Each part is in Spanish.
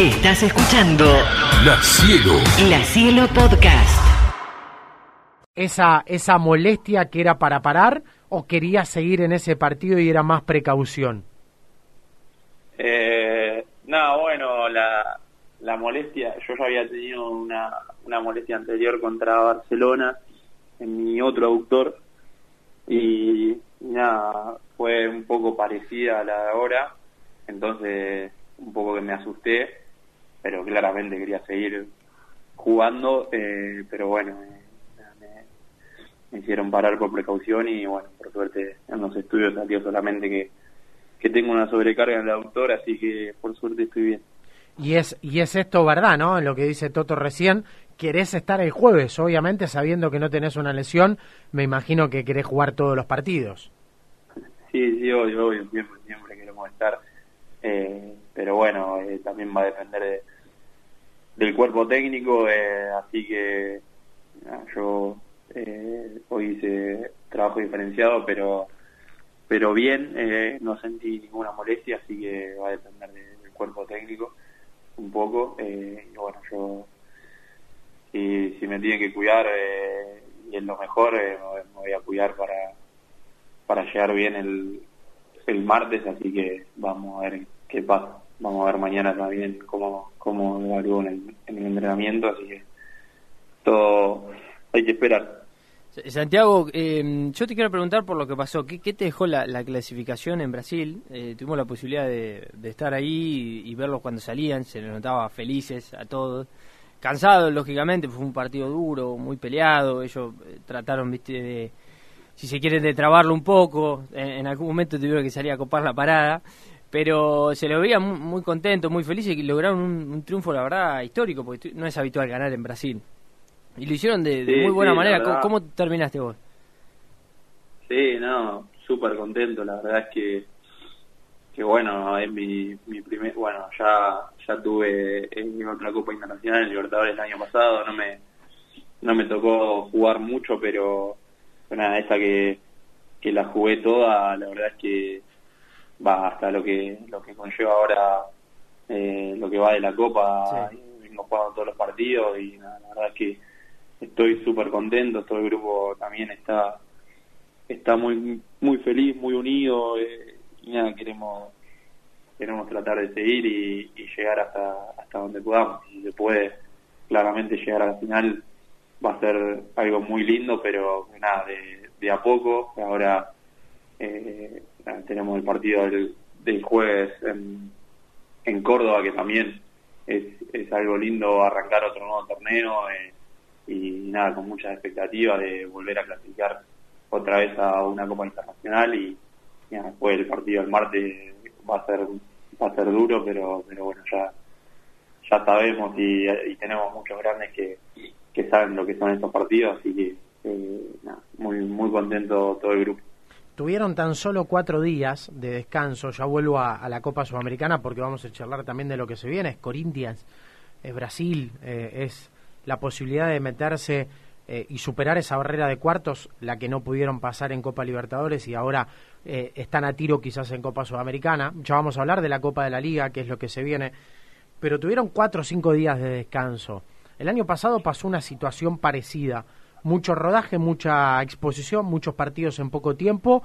Estás escuchando La Cielo. La Cielo Podcast. esa, esa molestia que era para parar o querías seguir en ese partido y era más precaución? Eh, no, bueno, la, la molestia, yo ya había tenido una, una molestia anterior contra Barcelona en mi otro autor y, y nada, fue un poco parecida a la de ahora, entonces un poco que me asusté, pero claramente quería seguir jugando, eh, pero bueno, eh, me, me hicieron parar por precaución y bueno, por suerte en los estudios salió solamente que, que tengo una sobrecarga en el autor, así que por suerte estoy bien. Y es, y es esto verdad, ¿no? En lo que dice Toto recién, querés estar el jueves, obviamente sabiendo que no tenés una lesión, me imagino que querés jugar todos los partidos. Sí, sí, obvio, obvio, siempre, siempre queremos estar. Eh, pero bueno, eh, también va a depender de- del cuerpo técnico, eh, así que yo eh, hoy hice trabajo diferenciado, pero pero bien, eh, no sentí ninguna molestia, así que va a depender de- del cuerpo técnico un poco. eh, y bueno, yo si, si me tienen que cuidar eh, y es lo mejor, me me voy a cuidar para para llegar bien el, el martes, así que vamos a ver qué pasa. Vamos a ver mañana también cómo, cómo evalúo en el, en el entrenamiento, así que todo hay que esperar. Santiago, eh, yo te quiero preguntar por lo que pasó. ¿Qué, qué te dejó la, la clasificación en Brasil? Eh, tuvimos la posibilidad de, estar ahí y, y verlos cuando salían. Se les notaba felices a todos. Cansados, lógicamente, fue un partido duro, muy peleado. Ellos eh, trataron, viste, de, si se quieren, de trabarlo un poco. En, en algún momento tuvieron que salir a copar la parada. Pero se lo veía muy, muy contentos, muy felices y lograron un, un triunfo, la verdad, histórico, porque no es habitual ganar en Brasil. Y lo hicieron de, de Sí, muy buena sí, manera. ¿Cómo, cómo terminaste vos? Sí, no, súper contento, la verdad es que, que bueno, es mi, mi primer, bueno, ya, ya tuve en otra Copa Internacional en Libertadores el año pasado, no me, no me tocó jugar mucho, pero, nada, esta que, que la jugué toda, la verdad es que va hasta lo que, lo que conlleva ahora, eh, lo que va de la Copa, Sí. vengo jugando todos los partidos y nada, la verdad es que estoy súper contento, todo el grupo también está está muy muy feliz, muy unido eh, y nada, queremos queremos tratar de seguir y, y llegar hasta hasta donde podamos. Si se puede claramente llegar a la final va a ser algo muy lindo, pero nada, de, de a poco. Ahora eh, tenemos el partido del, del jueves en, Córdoba, que también es, algo lindo arrancar otro nuevo torneo eh, y nada, con muchas expectativas de volver a clasificar otra vez a una Copa Internacional y, después el partido del martes va a ser va a ser duro, pero pero bueno, ya ya sabemos y, tenemos muchos grandes que, que saben lo que son estos partidos, así que eh, muy muy contento todo el grupo. Tuvieron tan solo cuatro días de descanso, ya vuelvo a, la Copa Sudamericana porque vamos a charlar también de lo que se viene, es Corinthians, es Brasil, eh, es la posibilidad de meterse eh, y superar esa barrera de cuartos, la que no pudieron pasar en Copa Libertadores y ahora eh, están a tiro quizás en Copa Sudamericana. Ya vamos a hablar de la Copa de la Liga, que es lo que se viene, pero tuvieron cuatro o cinco días de descanso. El año pasado pasó una situación parecida. Mucho rodaje, mucha exposición, muchos partidos en poco tiempo,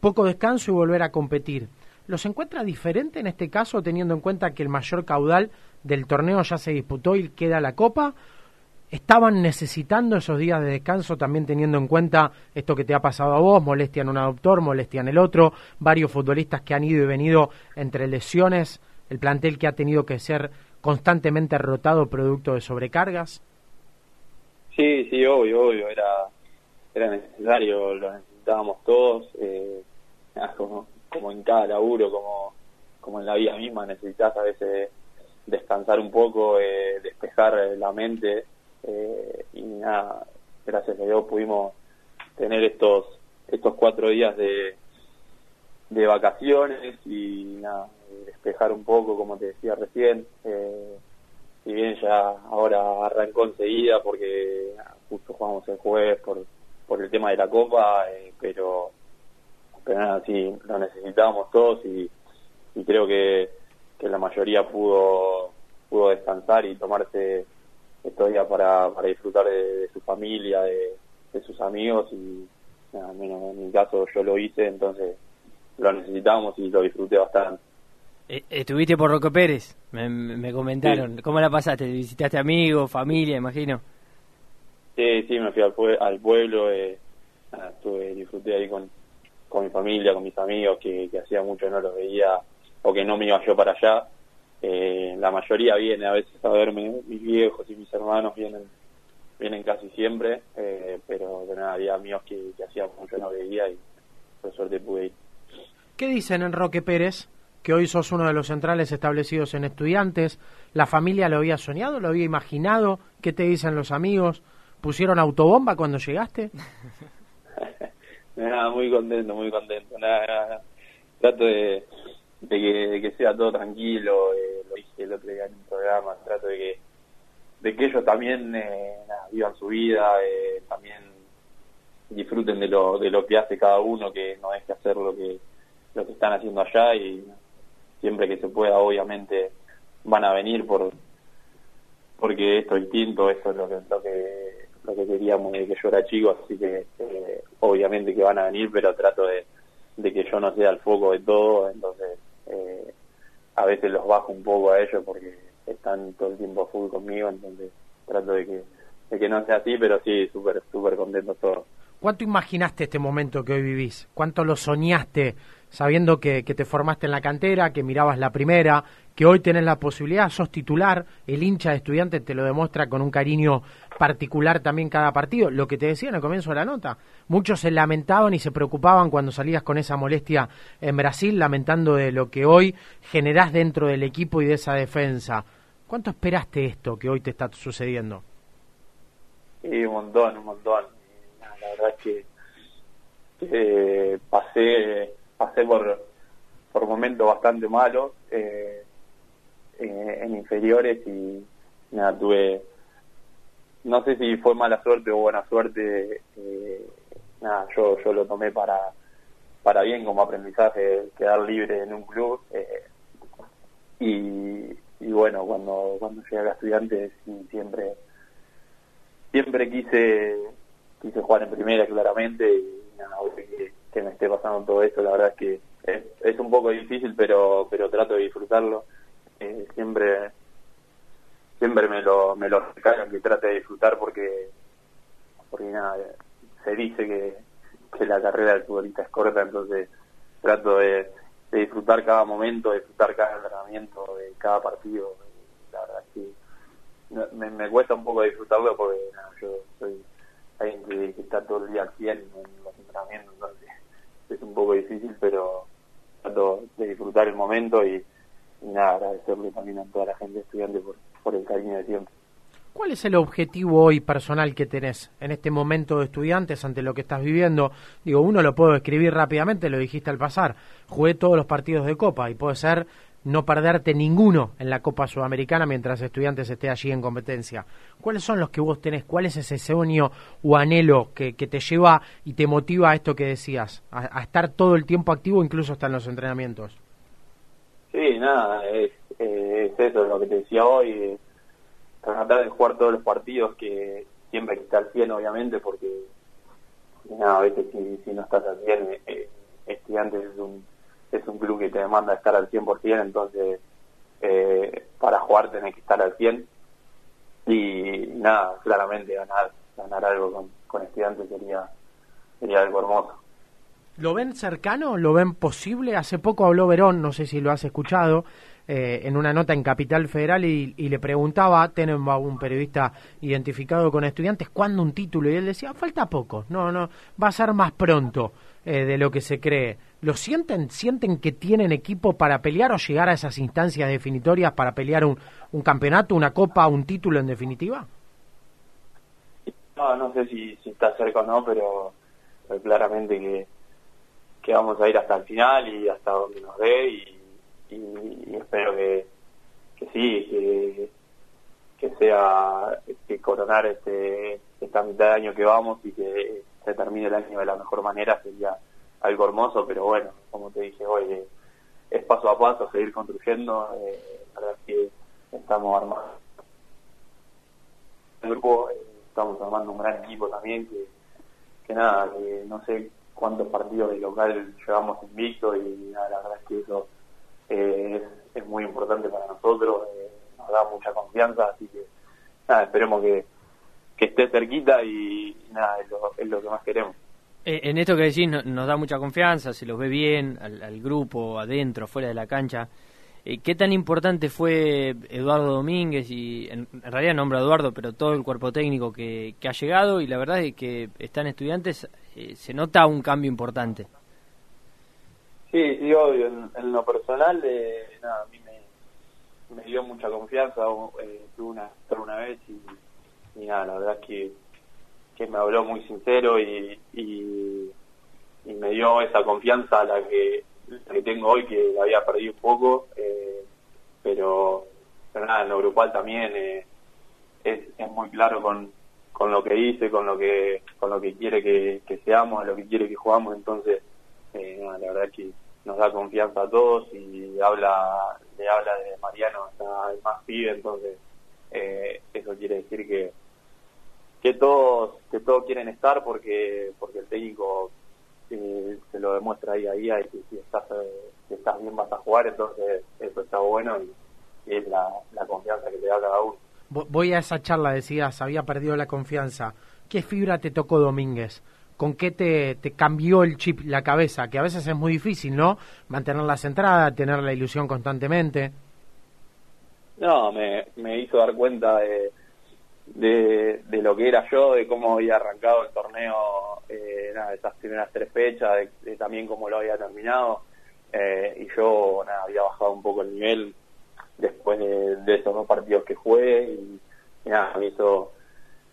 poco descanso y volver a competir. ¿Los encuentra diferente en este caso, teniendo en cuenta que el mayor caudal del torneo ya se disputó y queda la Copa? ¿Estaban necesitando esos días de descanso también teniendo en cuenta esto que te ha pasado a vos, molestia en un adoptor, molestia en el otro, varios futbolistas que han ido y venido entre lesiones, el plantel que ha tenido que ser constantemente rotado producto de sobrecargas? Sí, sí, obvio, obvio, era, era necesario, lo necesitábamos todos, eh, como, como en cada laburo, como, como en la vida misma, necesitas a veces descansar un poco, eh, despejar eh, la mente, eh, y nada, gracias a Dios pudimos tener estos, estos cuatro días de, de vacaciones y nada, despejar un poco, como te decía recién, eh, si bien ya ahora arrancó enseguida porque justo jugamos el jueves por, por el tema de la copa, eh, pero, pero nada, sí, lo necesitábamos todos y, creo que, que la mayoría pudo pudo descansar y tomarse estos días para, para disfrutar de, su familia, de, sus amigos y en mi caso yo lo hice, entonces lo necesitamos y lo disfruté bastante. Eh, estuviste por Roque Pérez, me, comentaron. ¿Cómo la pasaste? ¿Visitaste amigos, familia, imagino? Sí, sí, me fui al, al pueblo, eh, estuve, disfruté ahí con, con mi familia, con mis amigos, que, hacía mucho no los veía o que no me iba yo para allá. Eh, la mayoría viene a veces a verme, mis viejos y mis hermanos vienen vienen casi siempre, eh, pero de nada, había amigos que, que hacía mucho no veía y por suerte pude ir. ¿Qué dicen en Roque Pérez? Que hoy sos uno de los centrales establecidos en estudiantes. ¿La familia lo había soñado? ¿Lo había imaginado? ¿Qué te dicen los amigos? ¿Pusieron autobomba cuando llegaste? nada, muy contento, muy contento. Nada, Trato de, de, que, sea todo tranquilo. Eh, lo dije el otro día en un programa. Trato de que, de que ellos también eh, vivan su vida, eh, también disfruten de lo, de lo que hace cada uno, que no deje hacer lo que, lo que están haciendo allá y siempre que se pueda, obviamente, van a venir por porque esto es distinto, eso es lo que, lo que lo que queríamos de que yo era chico, así que eh, obviamente que van a venir, pero trato de, que yo no sea el foco de todo, entonces eh, a veces los bajo un poco a ellos porque están todo el tiempo full conmigo, entonces trato de que, de que no sea así, pero sí, súper súper contentos todos. ¿Cuánto imaginaste este momento que hoy vivís? ¿Cuánto lo soñaste sabiendo que, que, te formaste en la cantera, que mirabas la primera, que hoy tenés la posibilidad, sos titular, el hincha de estudiante te lo demuestra con un cariño particular también cada partido. Lo que te decía en el comienzo de la nota, muchos se lamentaban y se preocupaban cuando salías con esa molestia en Brasil, lamentando de lo que hoy generás dentro del equipo y de esa defensa. ¿Cuánto esperaste esto que hoy te está sucediendo? Sí, un montón, un montón. La verdad es que pasé pasé por, por momentos bastante malos eh, en, inferiores y nada, tuve, no sé si fue mala suerte o buena suerte, eh, nada, yo, yo lo tomé para, para bien como aprendizaje, quedar libre en un club. Eh, y, y bueno, cuando, cuando llegué a estudiantes siempre, siempre quise, quise jugar en primera claramente y nada, me esté pasando todo esto, la verdad es que es, un poco difícil, pero pero trato de disfrutarlo. Eh, siempre siempre me lo me lo recargan que trate de disfrutar porque porque nada se dice que, que la carrera del futbolista es corta, entonces trato de, disfrutar cada momento, de disfrutar cada entrenamiento, de cada partido. La verdad es que me, me cuesta un poco disfrutarlo porque yo soy alguien que, está todo el día al 100 en los entrenamientos, entonces es un poco difícil, pero trato de disfrutar el momento y, nada, agradecerle también a toda la gente estudiante por, por el cariño de siempre. ¿Cuál es el objetivo hoy personal que tenés en este momento de estudiantes ante lo que estás viviendo? Digo, uno lo puedo escribir rápidamente, lo dijiste al pasar. Jugué todos los partidos de Copa y puede ser no perderte ninguno en la Copa Sudamericana mientras estudiantes esté allí en competencia. ¿Cuáles son los que vos tenés? ¿Cuál es ese sueño o anhelo que, te lleva y te motiva a esto que decías? A, estar todo el tiempo activo, incluso hasta en los entrenamientos. Sí, nada, es, eh, es lo que te decía hoy. tratar de jugar todos los partidos que siempre que estar 100, obviamente, porque nada, a veces si, no estás al 100, eh, estudiantes es un es un club que te demanda estar al 100%, entonces eh, para jugar tenés que estar al 100 y nada, claramente ganar ganar algo con, con estudiantes sería, sería algo hermoso. ¿Lo ven cercano? ¿Lo ven posible? Hace poco habló Verón, no sé si lo has escuchado, eh, en una nota en Capital Federal y, le preguntaba Tenenbaum, un periodista identificado con estudiantes, ¿cuándo un título? Y él decía, falta poco, no, no, va a ser más pronto eh, de lo que se cree. ¿Lo sienten? ¿Sienten que tienen equipo para pelear o llegar a esas instancias definitorias para pelear un, un campeonato, una copa, un título en definitiva? No, no sé si, si está cerca o no, pero, claramente que, que vamos a ir hasta el final y hasta donde nos dé y, y, espero que, que sí, que, sea que coronar este esta mitad de año que vamos y que se termine el año de la mejor manera sería algo hermoso, pero bueno, como te dije hoy, es paso a paso, seguir construyendo. Eh, la verdad que estamos armando un grupo, eh, estamos armando un gran equipo también que, que nada, que no sé cuántos partidos de local llevamos invicto y la verdad es que eso eh, es, muy importante para nosotros, eh, nos da mucha confianza, así que nada, esperemos que, que esté cerquita y, nada, es lo, es lo que más queremos. Eh, en esto que decís nos da mucha confianza, se los ve bien al, al grupo, adentro, fuera de la cancha. Eh, ¿Qué tan importante fue Eduardo Domínguez y en, en realidad nombra Eduardo, pero todo el cuerpo técnico que, que, ha llegado y la verdad es que están estudiantes, eh, se nota un cambio importante. Sí, sí, obvio. En, lo personal, eh, nada, a mí me, dio mucha confianza. Eh, tuve una, una vez y, nada, la verdad es que, que me habló muy sincero y, y, y me dio esa confianza a la que, la que tengo hoy, que la había perdido un poco. Eh, pero, pero nada, en lo grupal también eh, es, es muy claro con, con lo que dice, con lo que con lo que quiere que, que seamos, lo que quiere que jugamos, entonces eh, no, la verdad que nos da confianza a todos y habla le habla de Mariano hasta el más pibe, entonces eh, eso quiere decir que que todos que todos quieren estar porque porque el técnico eh, se lo demuestra ahí a día y que si estás eh, si estás bien vas a jugar, entonces eso está bueno y, y es la, la confianza que te da cada uno. Voy a esa charla, decías, había perdido la confianza. ¿Qué fibra te tocó Domínguez? ¿Con qué te, cambió el chip, la cabeza? Que a veces es muy difícil, ¿no? Mantener la centrada, tener la ilusión constantemente. No, me, hizo dar cuenta de, de, lo que era yo, de cómo había arrancado el torneo, eh, esas primeras tres fechas, de, también cómo lo había terminado. Eh, y yo había bajado un poco el nivel después de, de esos dos partidos que jugué y, y nada, me hizo,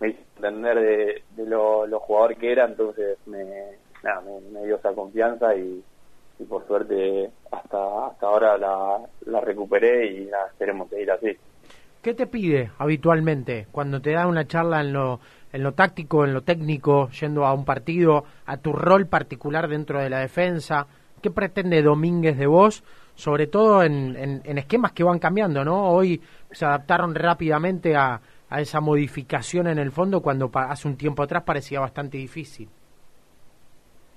me hizo entender de, lo, jugador que era, entonces me, nada, me, dio esa confianza y, por suerte hasta hasta ahora la, la recuperé y nada, esperemos seguir así. ¿Qué te pide habitualmente cuando te da una charla en lo, en lo táctico, en lo técnico, yendo a un partido, a tu rol particular dentro de la defensa? ¿Qué pretende Domínguez de vos sobre todo en, en, en, esquemas que van cambiando, ¿no? Hoy se adaptaron rápidamente a, a esa modificación en el fondo cuando hace un tiempo atrás parecía bastante difícil.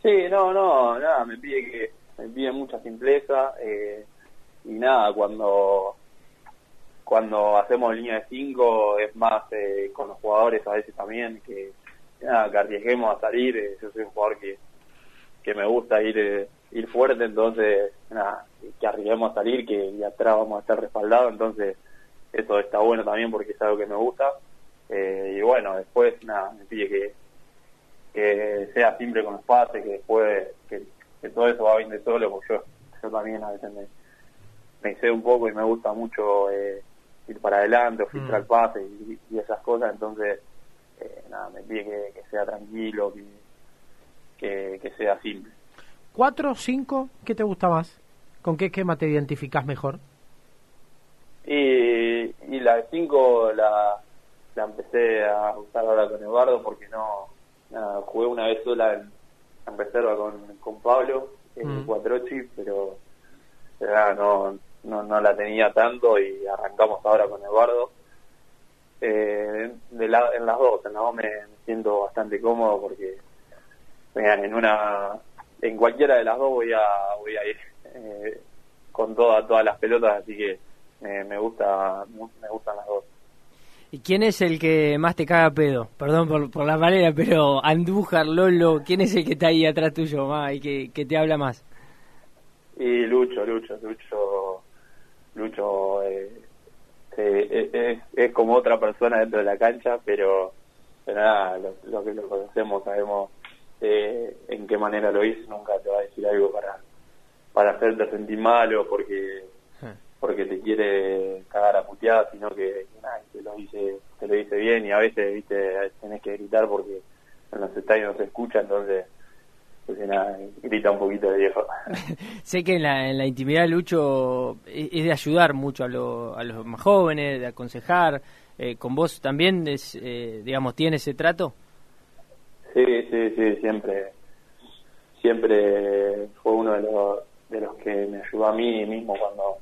Sí, no, no, nada, me pide que me pide mucha simpleza eh, y nada, cuando cuando hacemos línea de 5 es más eh, con los jugadores a veces también que nada, que arriesguemos a salir, eh, yo soy un jugador que que me gusta ir eh, ir fuerte, entonces nada, que arriesguemos a salir, que y atrás vamos a estar respaldados, entonces eso está bueno también porque es algo que me gusta. Eh, y bueno, después nada, me pide que, que sea simple con los pases, que después que, que todo eso va bien de solo, porque yo, yo también a veces me, me sé un poco y me gusta mucho eh, ir para adelante o filtrar mm. pases y, y, esas cosas, entonces eh, nada, me pide que, que sea tranquilo, que, que, que sea simple. ¿Cuatro, cinco? ¿Qué te gusta más? ¿Con qué esquema te identificas mejor? Y, y la de cinco la, la empecé a usar ahora con Eduardo porque no nada, jugué una vez sola en, en reserva con, con Pablo en mm. Cuatrochi, pero nada, no, no, no la tenía tanto y arrancamos ahora con Eduardo. Eh, de la, en las dos, en las dos me, siento bastante cómodo porque en una en cualquiera de las dos voy a voy a ir eh, con toda, todas las pelotas así que eh, me gusta me gustan las dos ¿Y quién es el que más te caga pedo? Perdón por, por la manera, pero Andújar, Lolo, ¿quién es el que está ahí atrás tuyo más y que, que te habla más? Y Lucho, Lucho, Lucho, Lucho eh, eh, es, es, como otra persona dentro de la cancha, pero, pero nada, lo, lo que lo conocemos sabemos eh, en qué manera lo hizo, nunca te va a decir algo para, para hacerte sentir mal o porque, porque te quiere cagar a puteadas, sino que te lo dice, te lo dice bien y a veces viste tenés que gritar porque en los estadios no se escucha, entonces pues nada, grita un poquito de viejo. sé que en la, en la intimidad Lucho es, de ayudar mucho a, lo, a los más jóvenes, de aconsejar. Eh, ¿Con vos también, es, eh, digamos, tiene ese trato? Sí, sí, sí, siempre, siempre fue uno de los, de los que me ayudó a mí mismo cuando,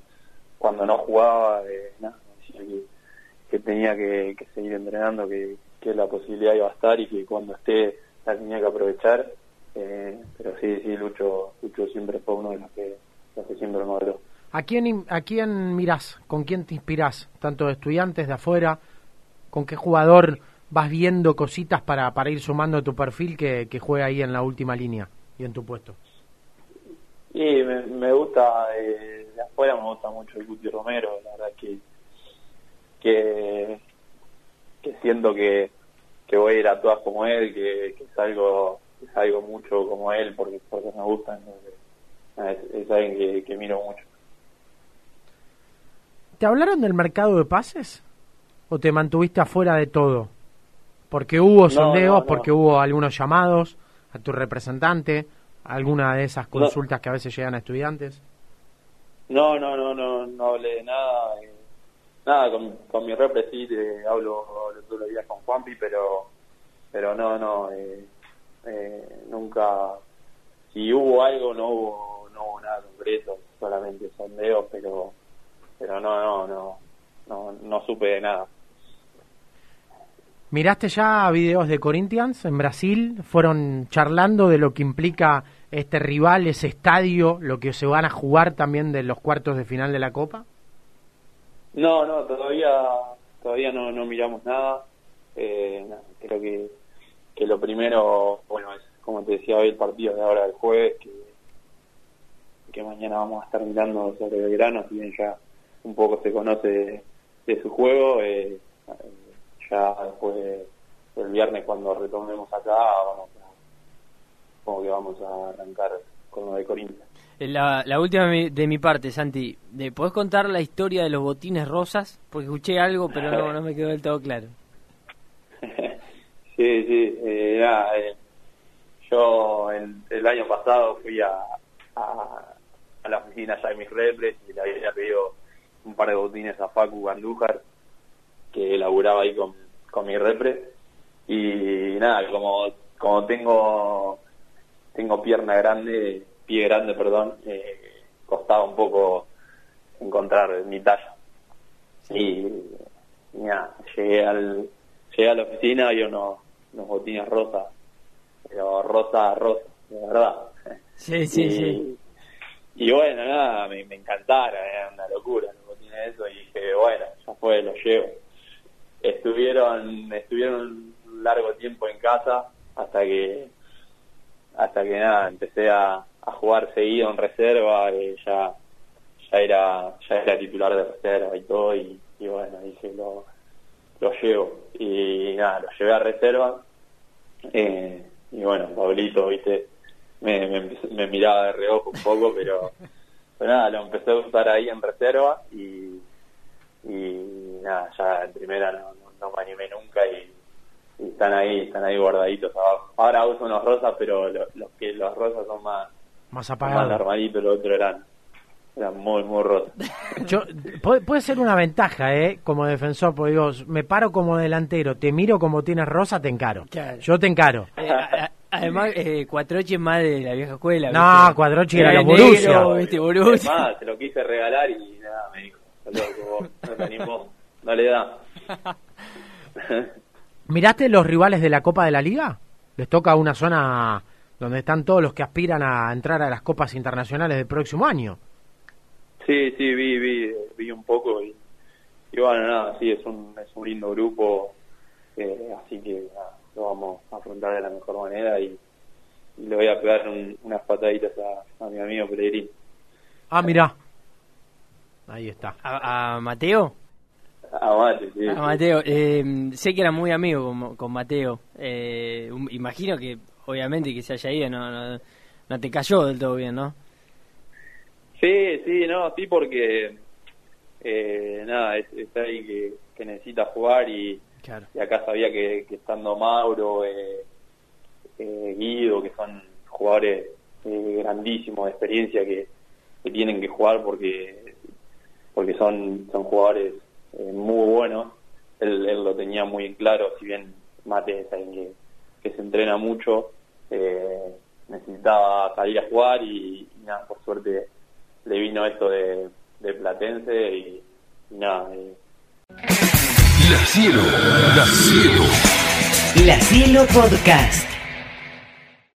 cuando no jugaba, eh, nada, decía que, que tenía que, que seguir entrenando, que, que la posibilidad iba a estar y que cuando esté la tenía que aprovechar. Eh, pero sí, sí, Lucho, Lucho siempre fue uno de los que, los que siempre me modeló. ¿A quién, ¿A quién mirás? ¿Con quién te inspirás? Tanto de estudiantes de afuera, ¿con qué jugador vas viendo cositas para, para ir sumando a tu perfil que, que juega ahí en la última línea y en tu puesto? Y me, me gusta, eh, de afuera me gusta mucho el Guti Romero, la verdad que, que, que siento que, que voy a ir a todas como él, que, que salgo, que salgo mucho como él porque, porque me gusta, entonces, es, es alguien que, que miro mucho. ¿Te hablaron del mercado de pases? ¿O te mantuviste afuera de todo? Porque hubo sondeos, no, no. porque hubo algunos llamados a tu representante, alguna de esas consultas que a veces llegan a estudiantes. No, no, no, no, no hablé de nada. eh, nada, con, mi repre sí hablo, hablo todos los días con Juanpi, pero pero no, no, eh, eh, nunca. Si hubo algo, no hubo, no hubo nada concreto, solamente sondeos, pero pero no, no, no, no, no supe de nada. ¿Miraste ya videos de Corinthians en Brasil? ¿Fueron charlando de lo que implica este rival, ese estadio, lo que se van a jugar también de los cuartos de final de la Copa? No, no, todavía todavía no, no miramos nada. Eh, creo que, que lo primero, bueno, es como te decía hoy el partido de ahora del jueves, que, mañana vamos a estar mirando sobre Belgrano, si bien ya un poco se conoce de, su juego, eh, ya después de- del viernes cuando retomemos acá, vamos como que vamos a arrancar con lo de Corinthians. Eh, La, la última de mi, parte, Santi. ¿De- ¿Podés contar la historia de los botines rosas? Porque escuché algo, pero no, no me quedó del todo claro. sí, sí. eh, nada, eh, yo el, el año pasado fui a, a, a la oficina ya de mis repres y le había pedido un par de botines a Facu Andújar, que laburaba ahí con, con mi repre. Y nada, como, como tengo tengo pierna grande, pie grande, perdón, eh, costaba un poco encontrar mi talla. Y, llegué al llegué a la oficina y unos, unos botines rosas, pero rosa, rosa, de verdad. Sí, sí, y, sí. y bueno, nada, me, me encantaron, era una locura los botines eso y dije, bueno, ya fue, los llevo. Estuvieron, estuvieron un largo tiempo en casa hasta que hasta que nada, empecé a, a jugar seguido en reserva, eh, ya ya era ya era titular de reserva y todo y, y bueno, dije lo, lo llevo. Y nada, lo llevé a reserva. Eh, y bueno, Pablito, viste, me, me, me miraba de reojo un poco, pero, pero nada, lo empecé a usar ahí en reserva y, y nada, ya en primera no, no, no me animé nunca y están ahí, están ahí guardaditos abajo. Ahora uso unos rosas, pero lo- los que los rosas son más, Más son más normalitos, los otros eran, eran muy, muy rosas. Yo, puede, puede ser una ventaja, ¿eh? Como defensor, porque digo, me paro como delantero, te miro como tienes rosa, te encaro. Claro. Yo te encaro. Eh, a- además, eh, Cuatrochi es más de la vieja escuela. No, ¿viste? Cuatrochi era de los Borussia. negro, ¿viste? Borussia. Además, se lo quise regalar y nada, me dijo, loco, vos, no te animó, no le da. ¿Miraste los rivales de la Copa de la Liga? Les toca una zona donde están todos los que aspiran a entrar a las copas internacionales del próximo año. Sí, sí, vi, vi, vi un poco y, y bueno, nada, sí, es un, es un lindo grupo, eh, así que nada, lo vamos a afrontar de la mejor manera y, y le voy a pegar un- unas pataditas a, a mi amigo Pellegrini. Ah, mirá. Ahí está. A, a Mateo. Ah, mate, sí, A. Mateo. eh, sé que era muy amigo con, con Mateo. Eh, imagino que, obviamente, que se haya ido, no, no, no te cayó del todo bien, ¿no? Sí, sí, no, sí, porque eh, nada, es, es alguien que, que necesita jugar y, Claro. y acá sabía que, que estando Mauro, eh, eh, Guido, que son jugadores eh, grandísimos de experiencia que, que tienen que jugar porque porque son son jugadores eh, muy buenos. Él, él lo tenía muy en claro, si bien Mate es alguien que, que se entrena mucho, eh, necesitaba salir a jugar y, y nada, por suerte le vino esto de, de Platense y, y nada, eh, La Cielo, La Cielo. La Cielo Podcast.